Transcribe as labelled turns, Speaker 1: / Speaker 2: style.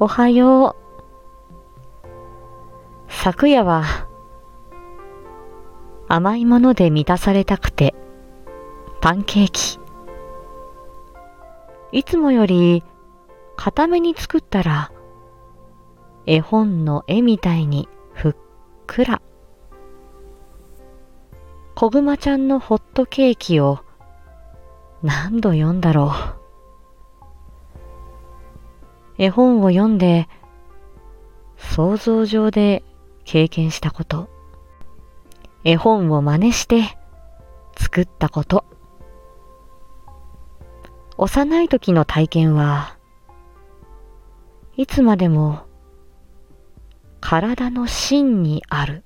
Speaker 1: おはよう。昨夜は甘いもので満たされたくてパンケーキ。いつもより固めに作ったら絵本の絵みたいにふっくら。こぐまちゃんのホットケーキを何度読んだろう。絵本を読んで想像上で経験したこと。絵本を真似して作ったこと。幼い時の体験はいつまでも体の芯にある。